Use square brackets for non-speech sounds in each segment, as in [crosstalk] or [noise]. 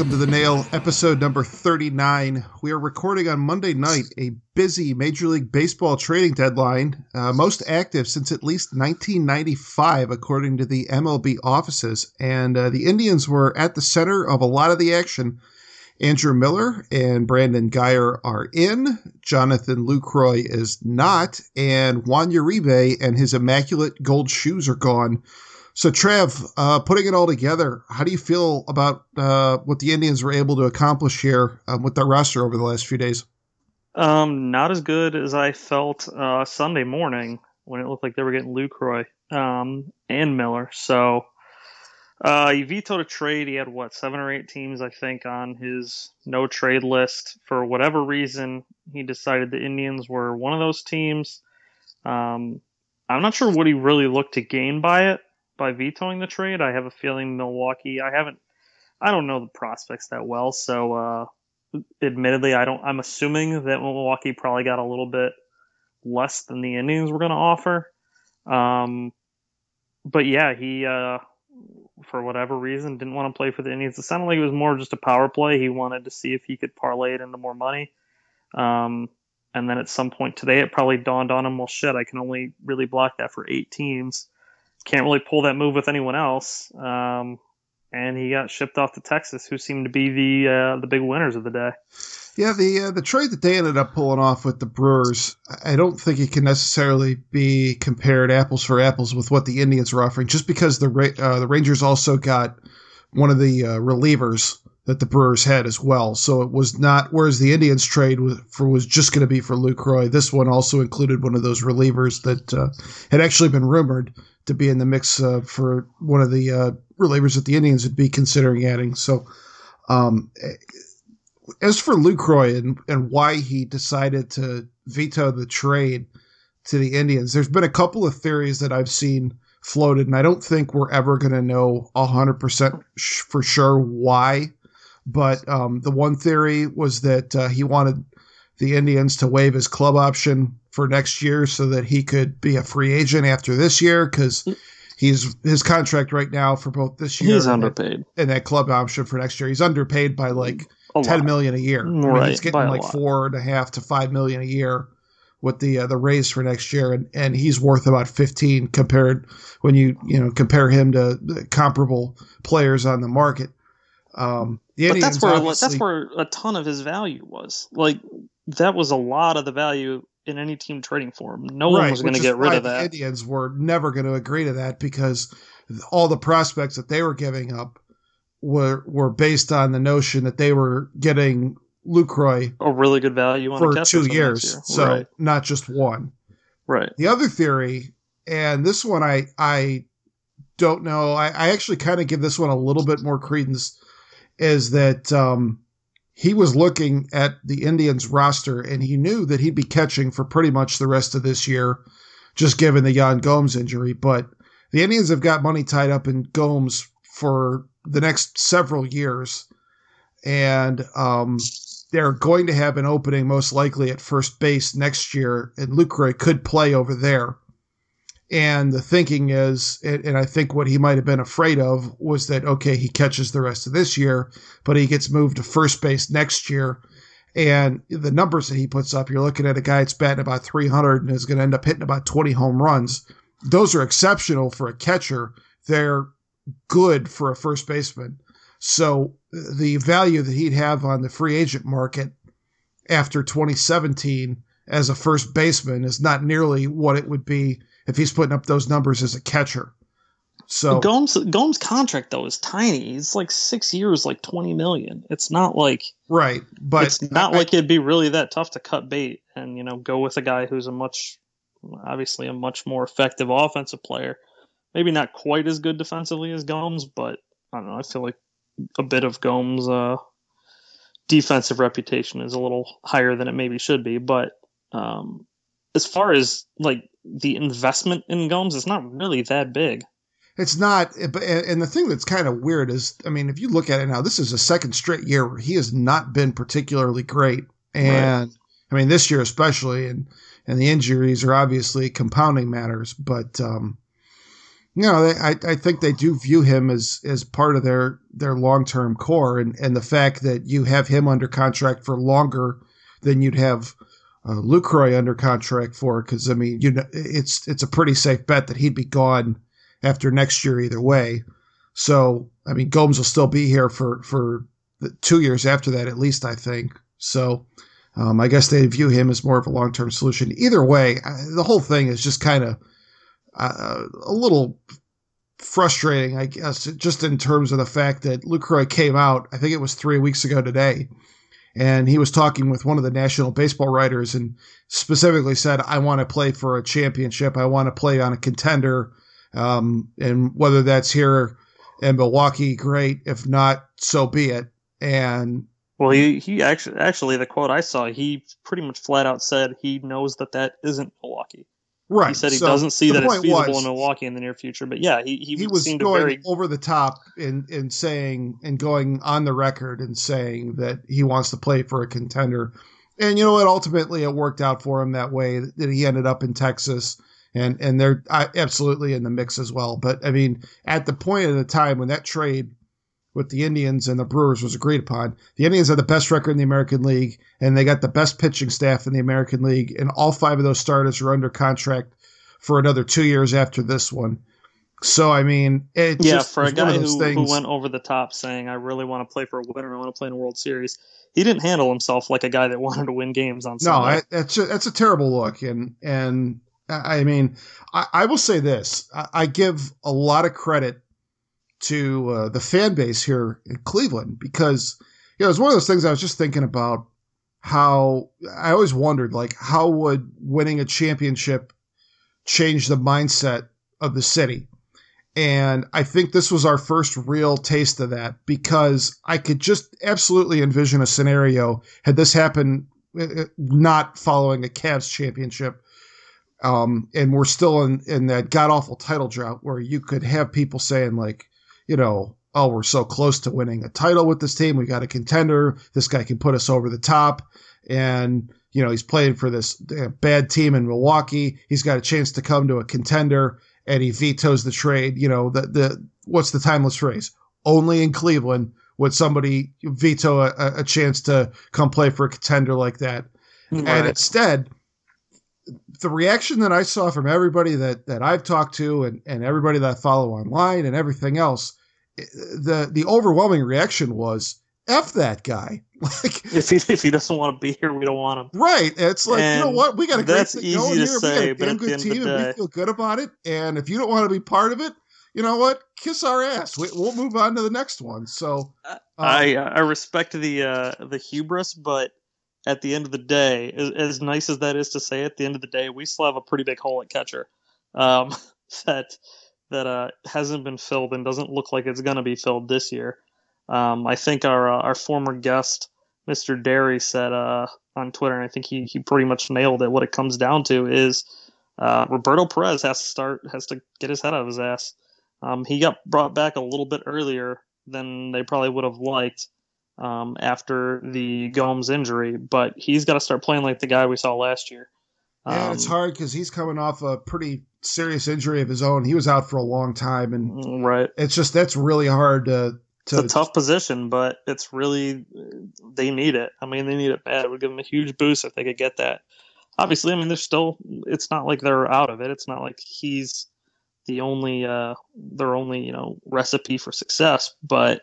Welcome to the Nail, episode number 39. We are recording on Monday night, a busy Major League Baseball trading deadline, uh, most active since at least 1995, according to the MLB offices. And uh, the Indians were at the center of a lot of the action. Andrew Miller and Brandon Guyer are in. Jonathan Lucroy is not. And Juan Uribe and his immaculate gold shoes are gone. So, Trev, uh, putting it all together, how do you feel about uh, what the Indians were able to accomplish here um, with their roster over the last few days? Um, not as good as I felt uh, Sunday morning when it looked like they were getting Lucroy um, and Miller. So, uh, he vetoed a trade. He had what seven or eight teams, I think, on his no trade list. For whatever reason, he decided the Indians were one of those teams. Um, I'm not sure what he really looked to gain by it by vetoing the trade. I have a feeling Milwaukee. I haven't. I don't know the prospects that well, so uh, admittedly, I don't. I'm assuming that Milwaukee probably got a little bit less than the Indians were going to offer. Um, but yeah, he uh, for whatever reason didn't want to play for the Indians. It sounded like it was more just a power play. He wanted to see if he could parlay it into more money. Um, and then at some point today, it probably dawned on him, well, shit, I can only really block that for eight teams can't really pull that move with anyone else. Um, and he got shipped off to Texas, who seemed to be the uh, the big winners of the day. Yeah, the uh, the trade that they ended up pulling off with the Brewers, I don't think it can necessarily be compared apples for apples with what the Indians were offering, just because the uh, the Rangers also got one of the uh, relievers that the Brewers had as well. So it was not, whereas the Indians trade was, for, was just going to be for Lucroy. This one also included one of those relievers that uh, had actually been rumored to be in the mix uh, for one of the uh, relievers that the Indians would be considering adding. So, um, as for Lucroy and, and why he decided to veto the trade to the Indians, there's been a couple of theories that I've seen floated, and I don't think we're ever going to know 100% for sure why. But um, the one theory was that uh, he wanted the Indians to waive his club option for next year so that he could be a free agent after this year because he's his contract right now for both this year he's underpaid. and, and that club option for next year. He's underpaid by like a ten lot. million a year. Right, I mean, he's getting like four and a half to five million a year with the uh, the raise for next year and, and he's worth about 15 compared when you you know compare him to comparable players on the market um, but that's where that's where a ton of his value was like that was a lot of the value in any team trading for him. No right, one was going to get rid of that. The Indians were never going to agree to that because all the prospects that they were giving up were were based on the notion that they were getting Lucroy a really good value for two years, year. so right. not just one. Right. The other theory, and this one I I don't know. I, I actually kind of give this one a little bit more credence. Is that um, he was looking at the Indians roster and he knew that he'd be catching for pretty much the rest of this year, just given the Yan Gomes injury. But the Indians have got money tied up in Gomes for the next several years. And um, they're going to have an opening most likely at first base next year, and Lucroy could play over there. And the thinking is, and I think what he might have been afraid of was that, okay, he catches the rest of this year, but he gets moved to first base next year. And the numbers that he puts up, you're looking at a guy that's batting about 300 and is going to end up hitting about 20 home runs. Those are exceptional for a catcher. They're good for a first baseman. So the value that he'd have on the free agent market after 2017 as a first baseman is not nearly what it would be if he's putting up those numbers as a catcher. So Gomes Gomes' contract though is tiny. It's like six years, like twenty million. It's not like right, but it's not I, like it'd be really that tough to cut bait and you know go with a guy who's a much, obviously a much more effective offensive player. Maybe not quite as good defensively as Gomes, but I don't know. I feel like a bit of Gomes' uh, defensive reputation is a little higher than it maybe should be. But um, as far as like the investment in Gomes, is not really that big. It's not, and the thing that's kind of weird is, I mean, if you look at it now, this is a second straight year where he has not been particularly great, and right. I mean this year especially, and and the injuries are obviously compounding matters, but um, you know, they, I I think they do view him as as part of their their long term core, and and the fact that you have him under contract for longer than you'd have uh, Lucroy under contract for, because I mean, you know, it's it's a pretty safe bet that he'd be gone after next year either way. So, I mean, Gomes will still be here for, for two years after that, at least, I think. So, um, I guess they view him as more of a long term solution. Either way, the whole thing is just kind of uh, a little frustrating, I guess, just in terms of the fact that Lucroy came out, I think it was three weeks ago today, and he was talking with one of the national baseball writers and specifically said, I want to play for a championship. I want to play on a contender. Um, and whether that's here in Milwaukee, great. If not, so be it. And well, he, he actually actually the quote I saw, he pretty much flat out said he knows that that isn't Milwaukee. Right. He said he so doesn't see that it's feasible was, in Milwaukee in the near future. But yeah, he he, he was going very... over the top in in saying and going on the record and saying that he wants to play for a contender. And you know what? Ultimately, it worked out for him that way. That he ended up in Texas and and they're uh, absolutely in the mix as well. But I mean, at the point of the time when that trade with the Indians and the Brewers was agreed upon, the Indians had the best record in the American League, and they got the best pitching staff in the American League, and all five of those starters are under contract for another two years after this one. So I mean, it yeah, just for a guy who, who went over the top saying, "I really want to play for a winner. I want to play in a World Series." He didn't handle himself like a guy that [laughs] wanted to win games on. Sunday. No, I, that's a, that's a terrible look, and and I mean, I, I will say this: I, I, give a lot of credit to uh, the fan base here in Cleveland because you know it's one of those things I was just thinking about. How I always wondered, like, how would winning a championship change the mindset of the city? And I think this was our first real taste of that because I could just absolutely envision a scenario had this happened uh, uh, not following a Cavs championship um, and we're still in, in that god awful title drought where you could have people saying like, you know, oh, we're so close to winning a title with this team. We got a contender. This guy can put us over the top. And, you know, he's playing for this uh, bad team in Milwaukee. He's got a chance to come to a contender and he vetoes the trade. You know, the, the, what's the timeless phrase? Only in Cleveland would somebody veto a, a chance to come play for a contender like that. Right. And instead, the reaction that I saw from everybody that that I've talked to and and everybody that I follow online and everything else, the the overwhelming reaction was f that guy. [laughs] Like if he if he doesn't want to be here, we don't want him. Right. It's like and you know what we got a great thing going here. Say, we got a damn good team, and we feel good about it. And if you don't want to be part of it, you know what? Kiss our ass. We, will move on to the next one. So um, I I respect the uh, the hubris, but at the end of the day, as, as, nice as that is to say, at the end of the day, we still have a pretty big hole at catcher um, [laughs] that that uh, hasn't been filled and doesn't look like it's going to be filled this year. Um, I think our uh, our former guest, Mr. Derry, said uh, on Twitter, and I think he he pretty much nailed it. What it comes down to is uh, Roberto Perez has to start has to get his head out of his ass. Um, he got brought back a little bit earlier than they probably would have liked um, after the Gomes injury, but he's got to start playing like the guy we saw last year. Yeah, um, it's hard because he's coming off a pretty serious injury of his own. He was out for a long time, and right, it's just that's really hard to. to it's a tough position, but it's really they need it. I mean, they need it bad. It would give them a huge boost if they could get that. Obviously, I mean, they're still. It's not like they're out of it. It's not like he's the only uh their only you know recipe for success, but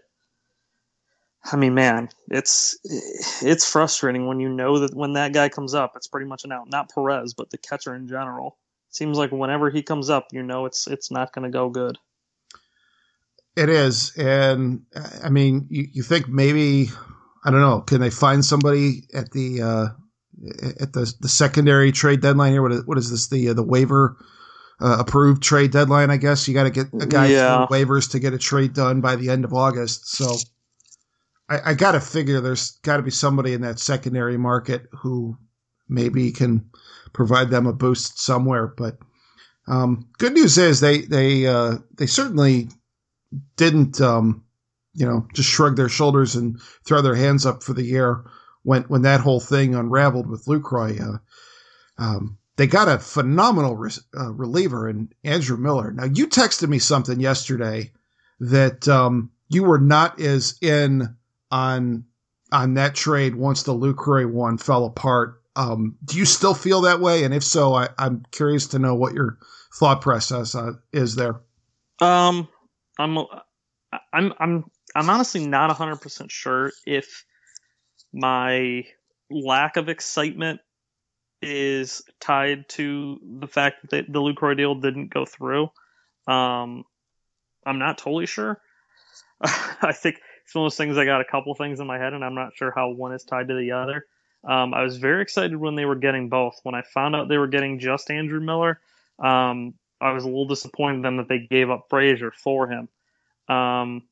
I mean, man, it's it's frustrating when you know that when that guy comes up, it's pretty much an out. Not Perez, but the catcher in general. Seems like whenever he comes up, you know it's it's not going to go good. It is, and I mean, you, you think maybe I don't know, can they find somebody at the uh, at the the secondary trade deadline here? What is, what is this the uh, the waiver? Uh, approved trade deadline, I guess you got to get a guy yeah. through waivers to get a trade done by the end of August. So I, I got to figure there's got to be somebody in that secondary market who maybe can provide them a boost somewhere. But um, good news is they they uh, they certainly didn't um, you know just shrug their shoulders and throw their hands up for the year when when that whole thing unraveled with Lucroy. Uh, um, they got a phenomenal re- uh, reliever in Andrew Miller. Now you texted me something yesterday that um, you were not as in on on that trade once the Lucroy one fell apart. Um, do you still feel that way? And if so, I, am curious to know what your thought process uh, is there. Um, I'm I'm I'm I'm honestly not 100% sure if my lack of excitement is tied to the fact that the Lucroy deal didn't go through. Um, I'm not totally sure. [laughs] I think it's one of those things I got a couple things in my head, and I'm not sure how one is tied to the other. Um, I was very excited when they were getting both. When I found out they were getting just Andrew Miller, um, I was a little disappointed then that they gave up Frazier for him. Um,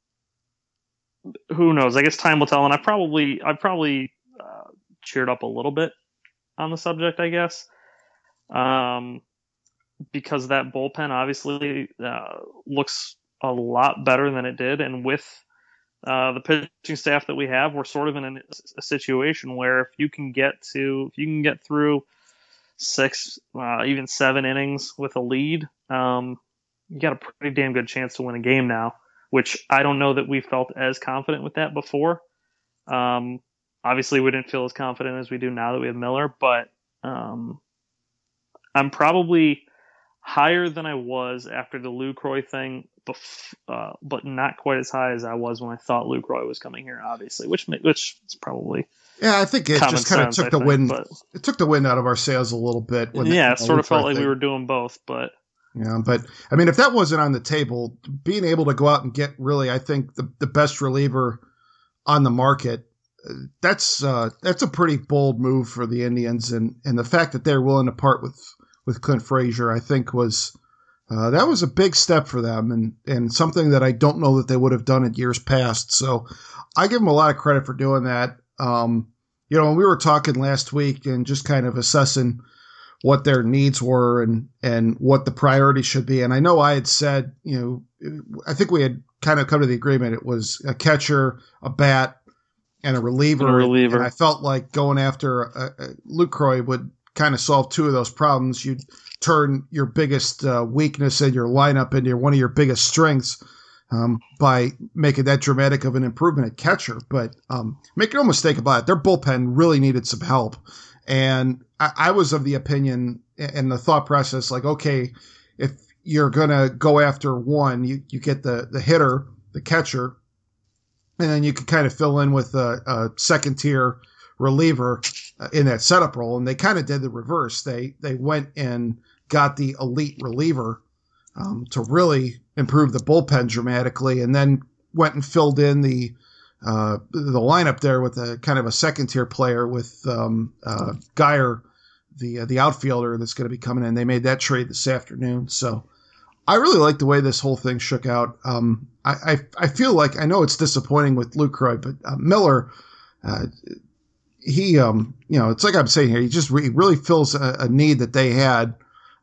who knows? I guess time will tell. And I probably, I probably uh, cheered up a little bit on the subject. I guess um, because that bullpen obviously uh, looks a lot better than it did, and with uh, the pitching staff that we have, we're sort of in a, situation where if you can get to, if you can get through six, uh, even seven innings with a lead, um, you got a pretty damn good chance to win a game now which I don't know that we felt as confident with that before. Um, obviously, we didn't feel as confident as we do now that we have Miller, but um, I'm probably higher than I was after the Lucroy thing, bef- uh, but not quite as high as I was when I thought Lucroy was coming here. Obviously, which which is probably yeah. I think it just kind of took I the think, wind. But, it took the wind out of our sails a little bit. yeah, it sort of felt like we were doing both, but yeah, but I mean, if that wasn't on the table, being able to go out and get really, I think the, the best reliever on the market, that's uh, that's a pretty bold move for the Indians, and and the fact that they're willing to part with with Clint Frazier, I think was uh, that was a big step for them, and and something that I don't know that they would have done in years past. So I give them a lot of credit for doing that. Um, you know, when we were talking last week and just kind of assessing what their needs were and and what the priority should be. And I know I had said, you know, I think we had kind of come to the agreement. It was a catcher, a bat, and a reliever. A reliever. And I felt like going after a, a Lucroy would kind of solve two of those problems. You'd turn your biggest uh, weakness in your lineup into one of your biggest strengths. Um, by making that dramatic of an improvement at catcher. But um, make no mistake about it, their bullpen really needed some help. And I, I was of the opinion and the thought process like, okay, if you're going to go after one, you, you get the, the hitter, the catcher, and then you can kind of fill in with a, a second tier reliever uh, in that setup role. And they kind of did the reverse. They, they went and got the elite reliever um, to really improve the bullpen dramatically and then went and filled in the uh, the lineup there with a kind of a second tier player with um, uh, Guyer, the uh, the outfielder that's going to be coming in. They made that trade this afternoon, so I really like the way this whole thing shook out. Um, I, I, I feel like I know it's disappointing with Lucroy, but uh, Miller. He, um, you know, it's like I'm saying here. He just re- really fills a, a, need that they had.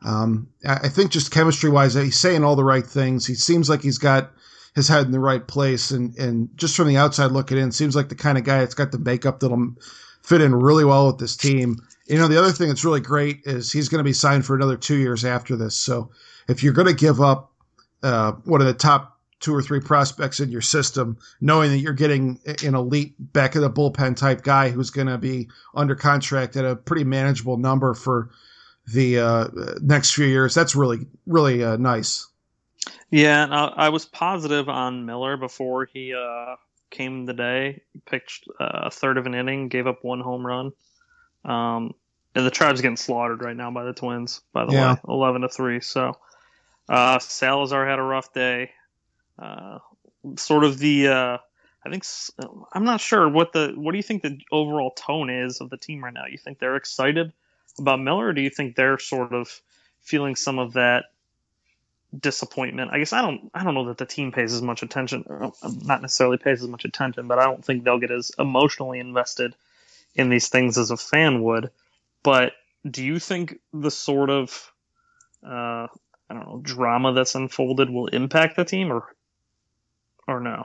Um, I think just chemistry wise, he's saying all the right things. He seems like he's got his head in the right place. And, and just from the outside looking in, seems like the kind of guy that's got the makeup that'll fit in really well with this team. You know, the other thing that's really great is he's going to be signed for another two years after this. So if you're going to give up uh, one of the top two or three prospects in your system, knowing that you're getting an elite back of the bullpen type guy who's going to be under contract at a pretty manageable number for the uh, next few years, that's really, really uh, nice. Yeah, I, I was positive on Miller before he uh, came today. He pitched uh, a third of an inning, gave up one home run. Um, and the Tribe's getting slaughtered right now by the Twins, by the yeah. way, eleven to three. So uh, Salazar had a rough day. Uh, sort of the, uh, I think I'm not sure what the what do you think the overall tone is of the team right now? You think they're excited about Miller, or do you think they're sort of feeling some of that disappointment. I guess I don't I don't know that the team pays as much attention, not necessarily pays as much attention, but I don't think they'll get as emotionally invested in these things as a fan would. But do you think the sort of uh, I don't know drama that's unfolded will impact the team or or no?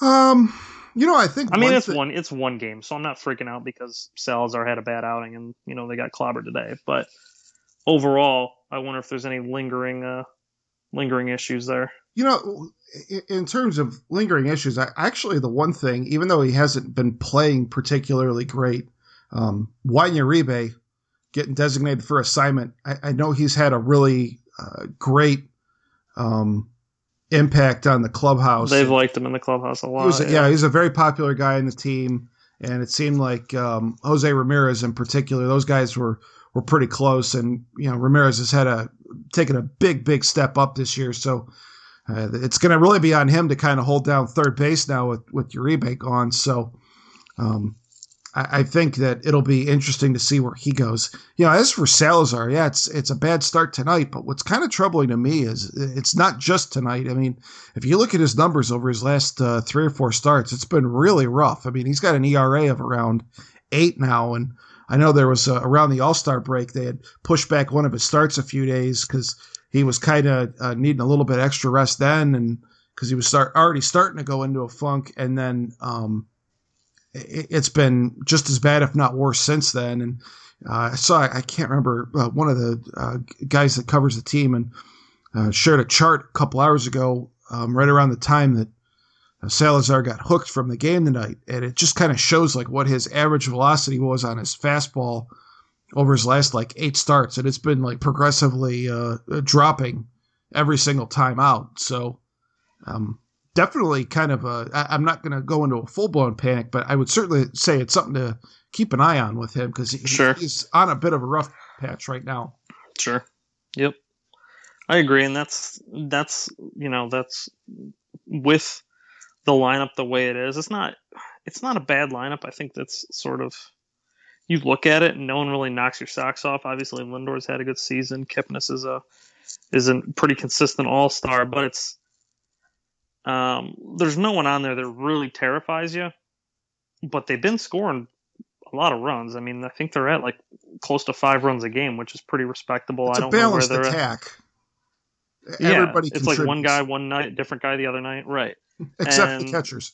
Um, you know, I think. I mean, it's thi- one it's one game, so I'm not freaking out because Salazar had a bad outing and you know they got clobbered today. But overall, I wonder if there's any lingering uh, lingering issues there. You know, in terms of lingering issues, I actually the one thing, even though he hasn't been playing particularly great, um, Uribe getting designated for assignment, I, I know he's had a really uh, great um, impact on the clubhouse. They've liked him in the clubhouse a lot. He was, yeah. he's a very popular guy in the team, and it seemed like um, Jose Ramirez in particular. Those guys were were pretty close, and you know Ramirez has had a taken a big big step up this year. So uh, it's going to really be on him to kind of hold down third base now with with Uribe gone. So. Um, I think that it'll be interesting to see where he goes. You know, as for Salazar, yeah, it's it's a bad start tonight. But what's kind of troubling to me is it's not just tonight. I mean, if you look at his numbers over his last uh, three or four starts, it's been really rough. I mean, he's got an ERA of around eight now, and I know there was uh, around the All Star break they had pushed back one of his starts a few days because he was kind of uh, needing a little bit extra rest then, and because he was start already starting to go into a funk, and then um, it's been just as bad, if not worse, since then. And uh, I saw I can't remember uh, one of the uh, guys that covers the team and uh, shared a chart a couple hours ago, um, right around the time that uh, Salazar got hooked from the game tonight, and it just kind of shows like what his average velocity was on his fastball over his last like eight starts, and it's been like progressively uh, dropping every single time out. So. Um, definitely kind of a. I, I'm not going to go into a full blown panic, but I would certainly say it's something to keep an eye on with him because he, Sure. he's on a bit of a rough patch right now. Sure. Yep. I agree, and that's that's you know that's with the lineup the way it is. It's not it's not a bad lineup. I think that's sort of you look at it and no one really knocks your socks off. Obviously, Lindor's had a good season. Kipnis is a is a pretty consistent all star, but it's um, there's no one on there that really terrifies you. But they've been scoring a lot of runs. I mean, I think they're at like close to five runs a game, which is pretty respectable. It's I a don't know where balanced they're at. attack. Yeah, Everybody it's like one guy one night, different guy the other night, right? [laughs] except the catchers.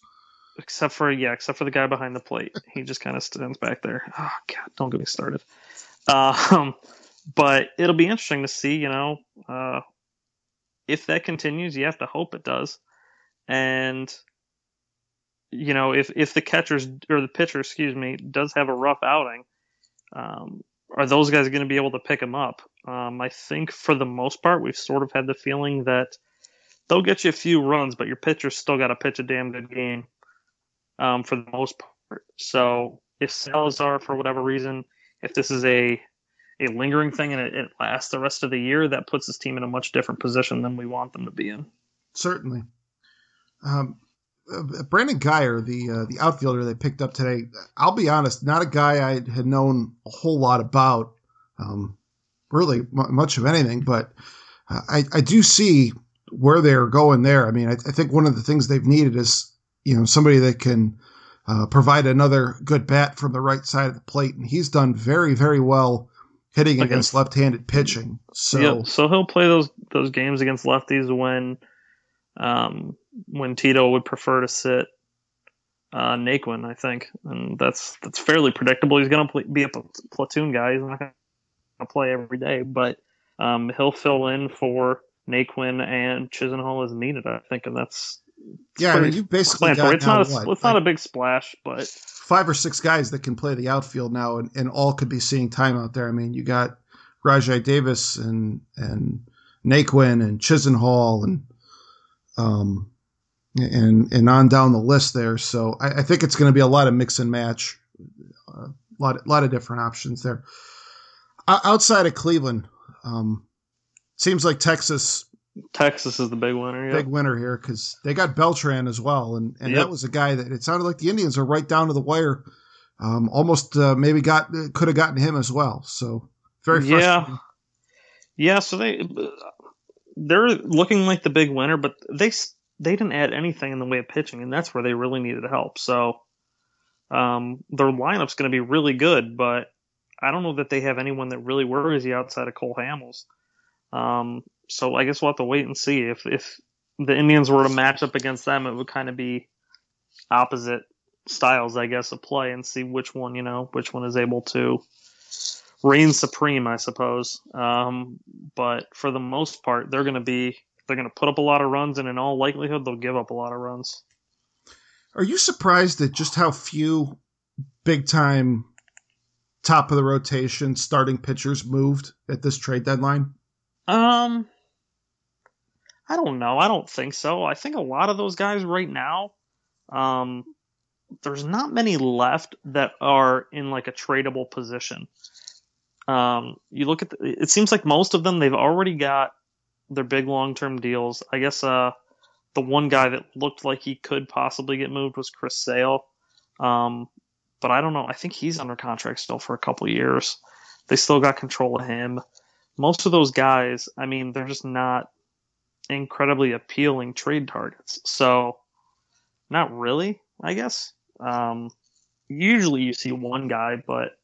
Except for yeah, except for the guy behind the plate, he just kind of stands back there. Oh God, don't get me started. Um, but it'll be interesting to see, you know, uh, if that continues. You have to hope it does, and you know, if if the catchers or the pitcher, excuse me, does have a rough outing, um, are those guys going to be able to pick him up? Um, I think for the most part, we've sort of had the feeling that they'll get you a few runs, but your pitcher's still got to pitch a damn good game um, for the most part. So if Salazar, for whatever reason, if this is a a lingering thing and it, it lasts the rest of the year, that puts this team in a much different position than we want them to be in. Certainly. Um, uh, Brandon Guyer, the uh, the outfielder they picked up today, I'll be honest, not a guy I had known a whole lot about, um, really m- much of anything, but I, I do see where they're going there. I mean, I, I think one of the things they've needed is you know somebody that can uh, provide another good bat from the right side of the plate, and he's done very very well hitting Against- against left-handed pitching. So. So he'll play those those games against lefties when um, when Tito would prefer to sit uh, Naquin, I think, and that's that's fairly predictable. He's going to pl- be a pl- platoon guy. He's not going to play every day, but um, he'll fill in for Naquin and Chisenhall as needed. I think, and that's yeah, I mean, you basically got It's not a, what, it's not like- a big splash, but five or six guys that can play the outfield now, and, and all could be seeing time out there. I mean, you got Rajai Davis and and Naquin and Chisenhall and um and and on down the list there. So I, I think it's going to be a lot of mix and match, a lot lot of different options there. O- outside of Cleveland, um, seems like Texas Texas is the big winner. Yep. big winner here because they got Beltran as well, and and Yep. that was a guy that it sounded like the Indians are right down to the wire. Um, almost uh, maybe got could have gotten him as well. So very Yeah. Yeah, so they they're looking like the big winner, but they they didn't add anything in the way of pitching, and that's where they really needed help. So um, their lineup's going to be really good, but I don't know that they have anyone that really worries you outside of Cole Hamels. Um, so I guess we'll have to wait and see if if the Indians were to match up against them, it would kind of be opposite styles, I guess, of play, and see which one you know which one is able to reign supreme, I suppose. Um, but for the most part, they're going to be they're going to put up a lot of runs, and in all likelihood, they'll give up a lot of runs. Are you surprised at just how few big time top of the rotation starting pitchers moved at this trade deadline? Um, I don't know. I don't think so. I think a lot of those guys right now, um, there's not many left that are in like a tradable position. Um, you look at the, it seems like most of them they've already got their big long term deals. I guess uh, the one guy that looked like he could possibly get moved was Chris Sale. Um, but I don't know. I think he's under contract still for a couple years. They still got control of him. Most of those guys, I mean, they're just not incredibly appealing trade targets. So, not really, I guess. Um, usually you see one guy, but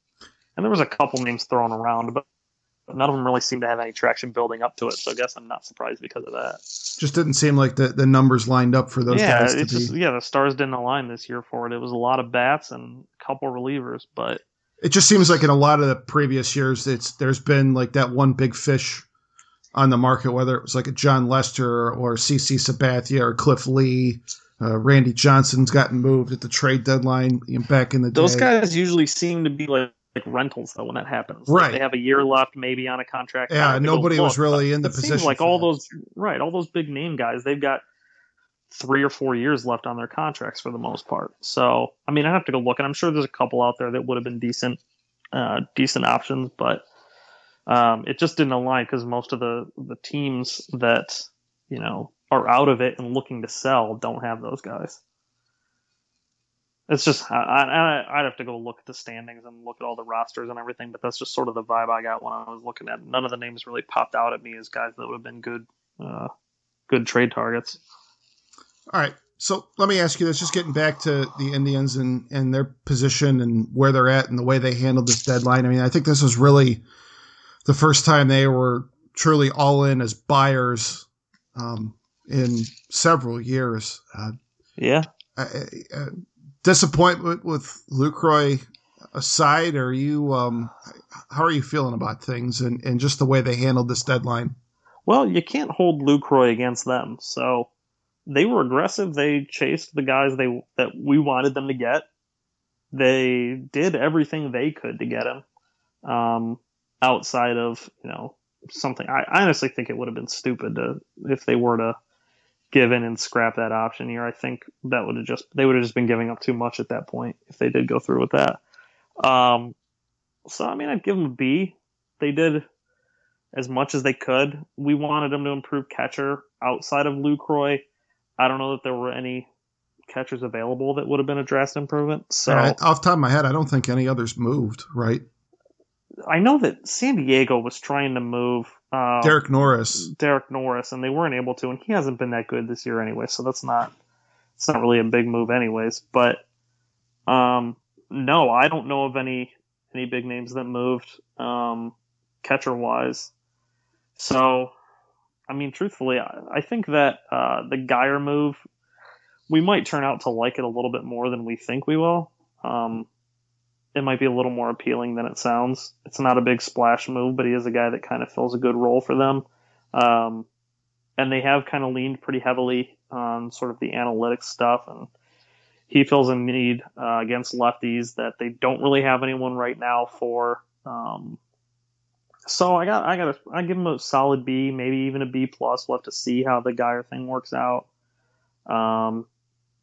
and there was a couple names thrown around, but none of them really seem to have any traction building up to it. So I guess I'm not surprised because of that. Just didn't seem like the, the numbers lined up for those yeah, guys to it's be. just yeah, the stars didn't align this year for it. It was a lot of bats and a couple relievers, but it just seems like in a lot of the previous years, it's there's been like that one big fish on the market, whether it was like a Jon Lester or CC Sabathia or Cliff Lee. Uh, Randy Johnson's gotten moved at the trade deadline back in the those day. Those guys usually seem to be like, like rentals though when that happens. Right. Like they have a year left, maybe on a contract. Yeah, go nobody was really in the position Like all that. those right, all those big name guys, they've got three or four years left on their contracts for the most part. So I mean, I have to go look, and I'm sure there's a couple out there that would have been decent, uh, decent options, but um, it just didn't align because most of the the teams that you know are out of it and looking to sell don't have those guys. It's just I, I I'd have to go look at the standings and look at all the rosters and everything, but that's just sort of the vibe I got when I was looking at. it. None of the names really popped out at me as guys that would have been good, uh, good trade targets. All right. So let me ask you this, just getting back to the Indians and, and their position and where they're at and the way they handled this deadline. I mean, I think this was really the first time they were truly all in as buyers um, in several years. Uh, Yeah, uh, uh, disappointment with Lucroy aside, are you um, how are you feeling about things and, and just the way they handled this deadline? Well, you can't hold Lucroy against them. So they were aggressive. They chased the guys they that we wanted them to get. They did everything they could to get him. Um, outside of you know something, I, I honestly think it would have been stupid to if they were to give in and scrap that option here. I think that would have just they would have just been giving up too much at that point if they did go through with that. Um, so I mean, I'd give them a B. They did as much as they could. We wanted them to improve catcher outside of Lucroy. I don't know that there were any catchers available that would have been a drastic improvement. So I- off the top of my head, I don't think any others moved. Right, I know that San Diego was trying to move uh, Derek Norris. Derek Norris, and they weren't able to, and he hasn't been that good this year anyway. So that's not it's not really a big move, anyways. But um, no, I don't know of any any big names that moved um, catcher wise. So, I mean, truthfully, I, I think that uh, the Guyer move we might turn out to like it a little bit more than we think we will. Um, it might be a little more appealing than it sounds. It's not a big splash move, but he is a guy that kind of fills a good role for them. Um, and they have kind of leaned pretty heavily on sort of the analytics stuff, and he fills a need uh, against lefties that they don't really have anyone right now for. Um, so I got I got a, I give him a solid B, maybe even a B plus. We'll have to see how the Guyer thing works out. Um,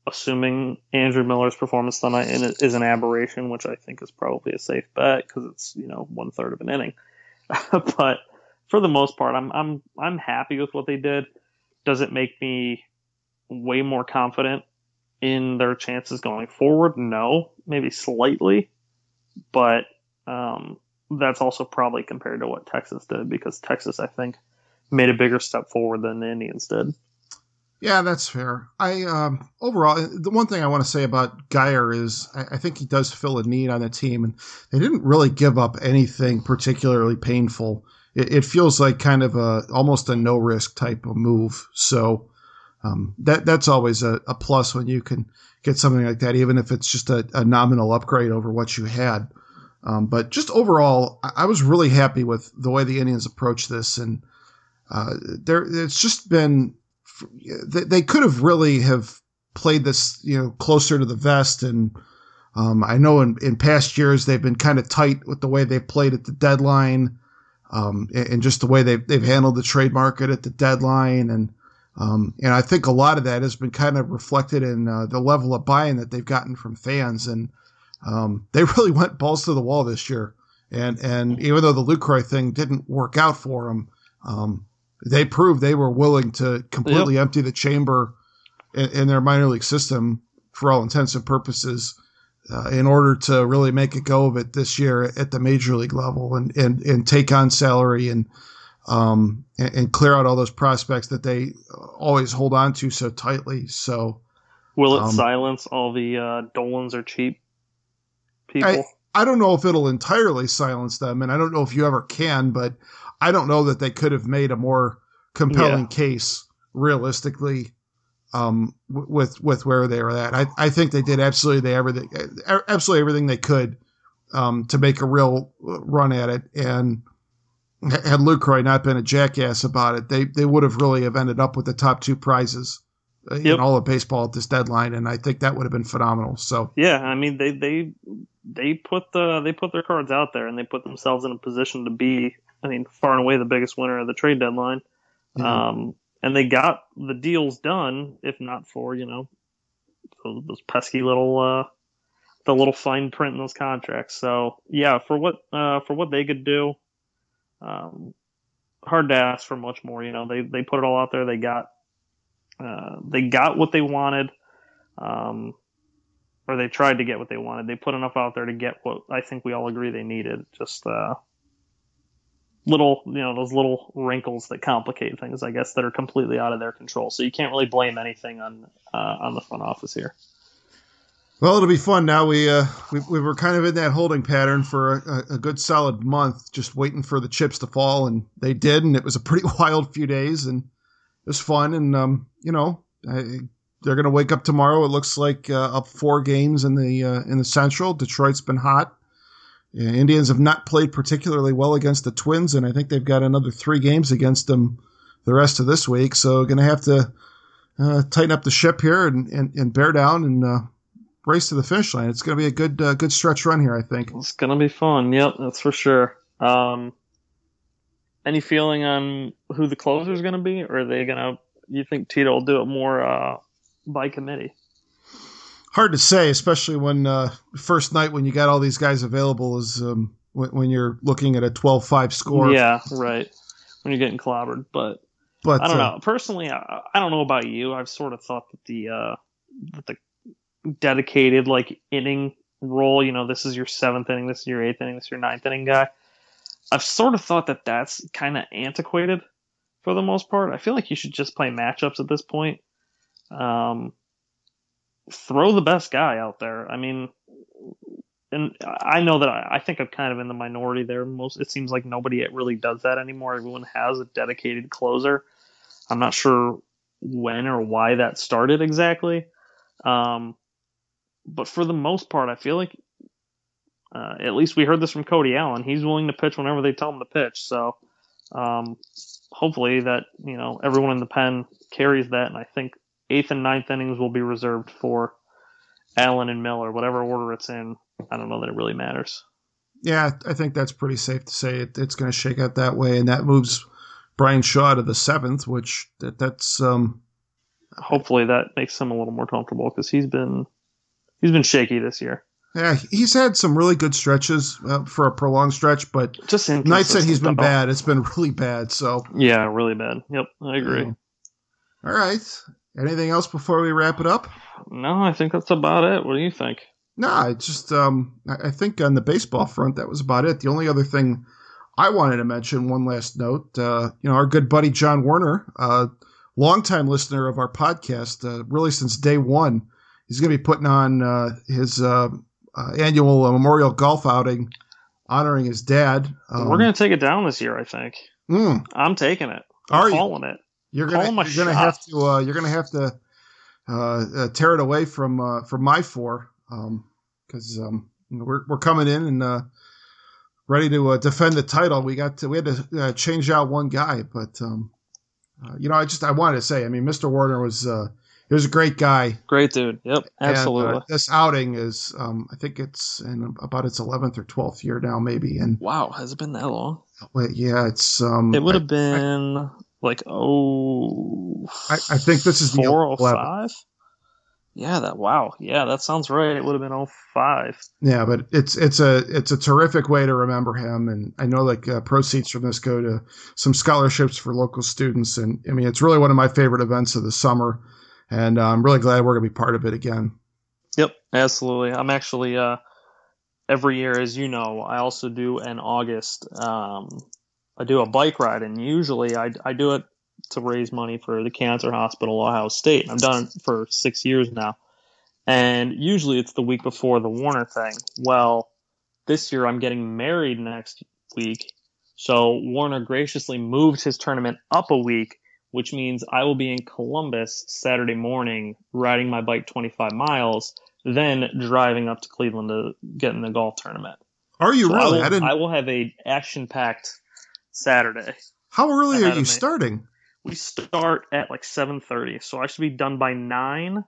assuming Andrew Miller's performance tonight is an aberration, which I think is probably a safe bet because it's you know one third of an inning. [laughs] but for the most part, I'm I'm I'm happy with what they did. Does it make me way more confident in their chances going forward? No, maybe slightly, but um, that's also probably compared to what Texas did because Texas, I think, made a bigger step forward than the Indians did. Yeah, that's fair. I um, overall, the one thing I want to say about Guyer is I, I, think he does fill a need on the team, and they didn't really give up anything particularly painful. It, it feels like kind of a almost a no risk type of move. So um, that that's always a, a, plus when you can get something like that, even if it's just a, a nominal upgrade over what you had. Um, but just overall, I, I was really happy with the way the Indians approached this, and uh, there it's just been they, could have really have played this, you know, closer to the vest. And um, I know in, in past years they've been kind of tight with the way they played at the deadline, um, and, just the way they've they've handled the trade market at the deadline. And um, and I think a lot of that has been kind of reflected in uh, the level of buy-in that they've gotten from fans. And um, they [laughs] really went balls to the wall this year. And and even though the Lucroy thing didn't work out for them, um, they proved they were willing to completely yep. empty the chamber in, in, their minor league system for all intents and purposes uh, in order to really make a go of it this year at the major league level and, and, and take on salary and, um, and, and clear out all those prospects that they always hold on to so tightly. So, will it um, silence all the uh, Dolans are cheap people? I, I don't know if it'll entirely silence them, and I don't know if you ever can, but I don't know that they could have made a more compelling yeah. case realistically um, with with where they were at. I, I think they did absolutely they everything absolutely everything they could um, to make a real run at it. And had Lucroy not been a jackass about it, they they would have really have ended up with the top two prizes uh, yep. in all of baseball at this deadline. And I think that would have been phenomenal. So yeah, I mean they they they put the they put their cards out there and they put themselves in a position to be I mean, far and away the biggest winner of the trade deadline. Mm-hmm. Um, and they got the deals done, if not for you know those, those pesky little uh, the little fine print in those contracts. So yeah, for what uh, for what they could do, um, hard to ask for much more. You know, they they put it all out there. They got uh, they got what they wanted, um, or they tried to get what they wanted. They put enough out there to get what I think we all agree they needed. Just uh, little you know those little wrinkles that complicate things i guess that are completely out of their control. So you can't really blame anything on uh, on the front office here. Well it'll be fun. Now we uh we, we were kind of in that holding pattern for a, a, good solid month just waiting for the chips to fall and they did and it was a pretty [laughs] wild few days and it was fun and um you know I, they're to wake up tomorrow. It looks like uh, up four games in the uh, in the central. Detroit's been hot Indians have not played particularly well against the Twins, and I think they've got another three games against them the rest of this week. So, going to have to uh, tighten up the ship here and, and, and bear down and uh, race to the finish line. It's going to be a good uh, good stretch run here, I think. It's going to be fun. Yep, that's for sure. Um, any feeling on who the closer is going to be, or are they going to? You think Tito will do it more uh, by committee? Hard to say, especially when uh, first night when you got all these guys available is um, when, when, you're looking at a 12-5 score. Yeah, right. When you're getting clobbered, but but I don't uh, know. Personally, I, I, don't know about you. I've sort of thought that the uh, that the dedicated like inning role, you know, this is your seventh inning, this is your eighth inning, this is your ninth inning guy. I've sort of thought that that's kind of antiquated for the most part. I feel like you should just play matchups at this point. Um, throw the best guy out there. I mean, and I know that I, I, think I'm kind of in the minority there. Most it seems like nobody really does that anymore. Everyone has a dedicated closer. I'm not sure when or why that started exactly, um, but for the most part, I feel like uh, at least we heard this from Cody Allen. He's willing to pitch whenever they tell him to pitch. So um, hopefully that you know everyone in the pen carries that, and I think eighth and ninth innings will be reserved for Allen and Miller, whatever order it's in. I don't know that it really matters. Yeah, I think that's pretty safe to say. It, it's going to shake out that way, and that moves Bryan Shaw to the seventh, which that, that's um. Hopefully, that makes him a little more comfortable because he's been he's been shaky this year. Yeah, he's had some really good stretches uh, for a prolonged stretch, but just nights that he's been bad, it's been really bad. So yeah, really bad. Yep, I agree. Um, all right, Anything else before we wrap it up? No, I think that's about it. What do you think? No, I just um, I think on the baseball front that was about it. The only other thing I wanted to mention, one last note, uh, you know, our good buddy John Werner uh, longtime listener of our podcast, uh, really since day one. He's going to be putting on uh, his uh, uh, annual memorial golf outing, honoring his dad. Um, We're going to take it down this year, I think. Mm, I'm taking it. I'm are calling you? it. You're gonna you're gonna have to you're gonna have to tear it away from from my four because um, um, we're we're coming in and ready to uh, defend the title. We got to, we had to uh, change out one guy, but um, uh, you know, I just I wanted to say, I mean, Mr. Warner was uh, he was a great guy, great dude. Yep, absolutely. And, uh, this outing is, um, I think it's in about its eleventh or twelfth year now, maybe. And wow, has it been that long? Wait, yeah, it's um, it would have been I, like oh, I, I think this is four or five. Yeah, that wow. Yeah, that sounds right. It would have been 05. Yeah, but it's it's a it's a terrific way to remember him and I know like uh, proceeds from this go to some scholarships for local students and I mean it's really one of my favorite events of the summer and uh, I'm really glad we're going to be part of it again. Yep, absolutely. I'm actually uh every year as you know, I also do an August um I do a bike ride and usually I I do it to raise money for the cancer hospital, Ohio State. I've done it for six years now. And usually it's the week before the Warner thing. Well, this year I'm getting married next week. So Warner graciously moved his tournament up a week, which means I will be in Columbus Saturday morning riding my bike 25 miles, then driving up to Cleveland to get in the golf tournament. Are you so really? I will, I, I will have a action packed Saturday. How early are you starting? we start at like 7.30 so i should be done by 9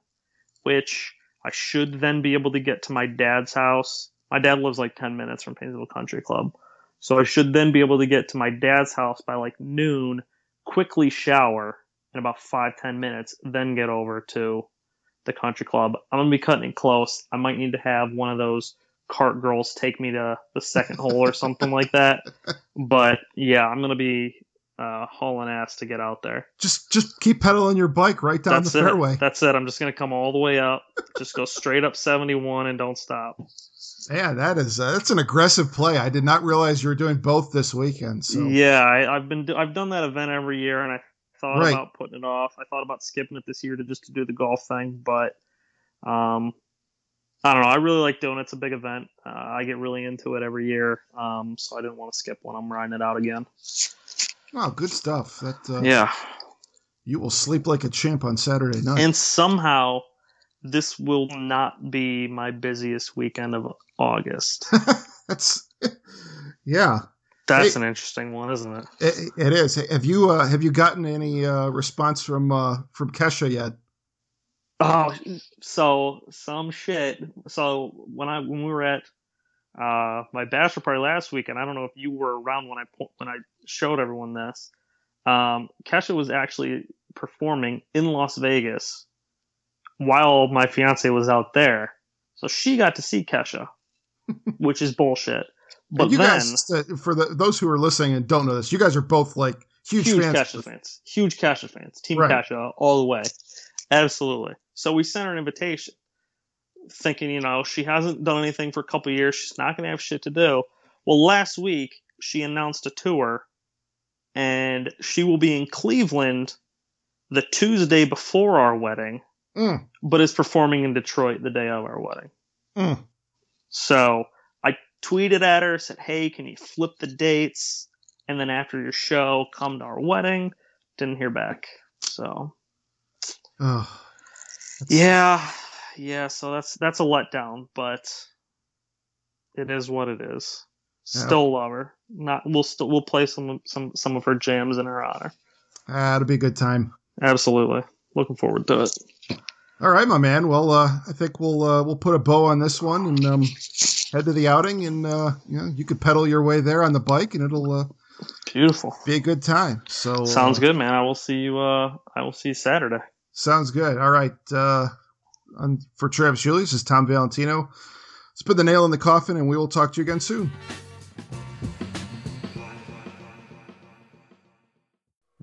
which i should then be able to get to my dad's house. My dad lives like 10 minutes from painesville country club. So i should then be able to get to my dad's house by like noon quickly shower in about 5-10 minutes then get over to the country club. I'm going to be cutting it close. I might need to have one of those cart girls take me to the second hole or something like that but yeah i'm going to be uh, hauling ass to get out there. Just just keep pedaling your bike right down That's the it. fairway. That's it. I'm just gonna come all the way up, just go straight up 71 and don't stop. Yeah, that is uh, that's an aggressive play. I did not realize you were doing both this weekend. So yeah, I, have been I've done that event every year, and I thought right. about putting it off. I thought about skipping it this year to just to do the golf thing, but um, I don't know. I really like doing it. It's a big event. Uh, I get really into it every year, um, so I didn't want to skip when I'm riding it out again. Wow, good stuff. That uh, yeah, you will sleep like a champ on Saturday night. And somehow, this will not be my busiest weekend of August. [laughs] That's yeah. That's hey, an interesting one, isn't it? it? It is. Have you uh, have you gotten any uh, response from uh, from Kesha yet? Oh, so some shit. So when I when we were at uh, my bachelor party last week, and I don't know if you were around when I when I showed everyone this. Um, Kesha was actually performing in Las Vegas while my fiance was out there, so she got to see Kesha, [laughs] which is bullshit. But you then, guys, uh, for the, those who are listening and don't know this, you guys are both like huge, huge fans. Kesha fans, huge Kesha fans, Team right. Kesha all the way, absolutely. So we sent her an invitation thinking, you know, she hasn't done anything for a couple years. She's not going to have shit to do. Well, last week she announced a tour, and she will be in Cleveland the Tuesday before our wedding, mm. but is performing in Detroit the day of our wedding. Mm. So I tweeted at her, said, "Hey, can you flip the dates?" And then after your show, come to our wedding. Didn't hear back. So, oh, yeah, yeah, so that's that's a letdown, but it is what it is. Still yeah. love her. Not we'll still we'll play some some some of her jams in her honor. Ah, it'll be a good time. Absolutely, looking forward to it. All right, my man. Well, uh, I think we'll uh, we'll put a bow on this one and um, head to the outing, and uh, you know you could pedal your way there on the bike, and it'll uh, beautiful be a good time. So sounds uh, good, man. I will see you. Uh, I will see you Saturday. Sounds good. All right. Uh, for Travis Julius is Tom Valentino. Let's put the nail in the coffin, and we will talk to you again soon.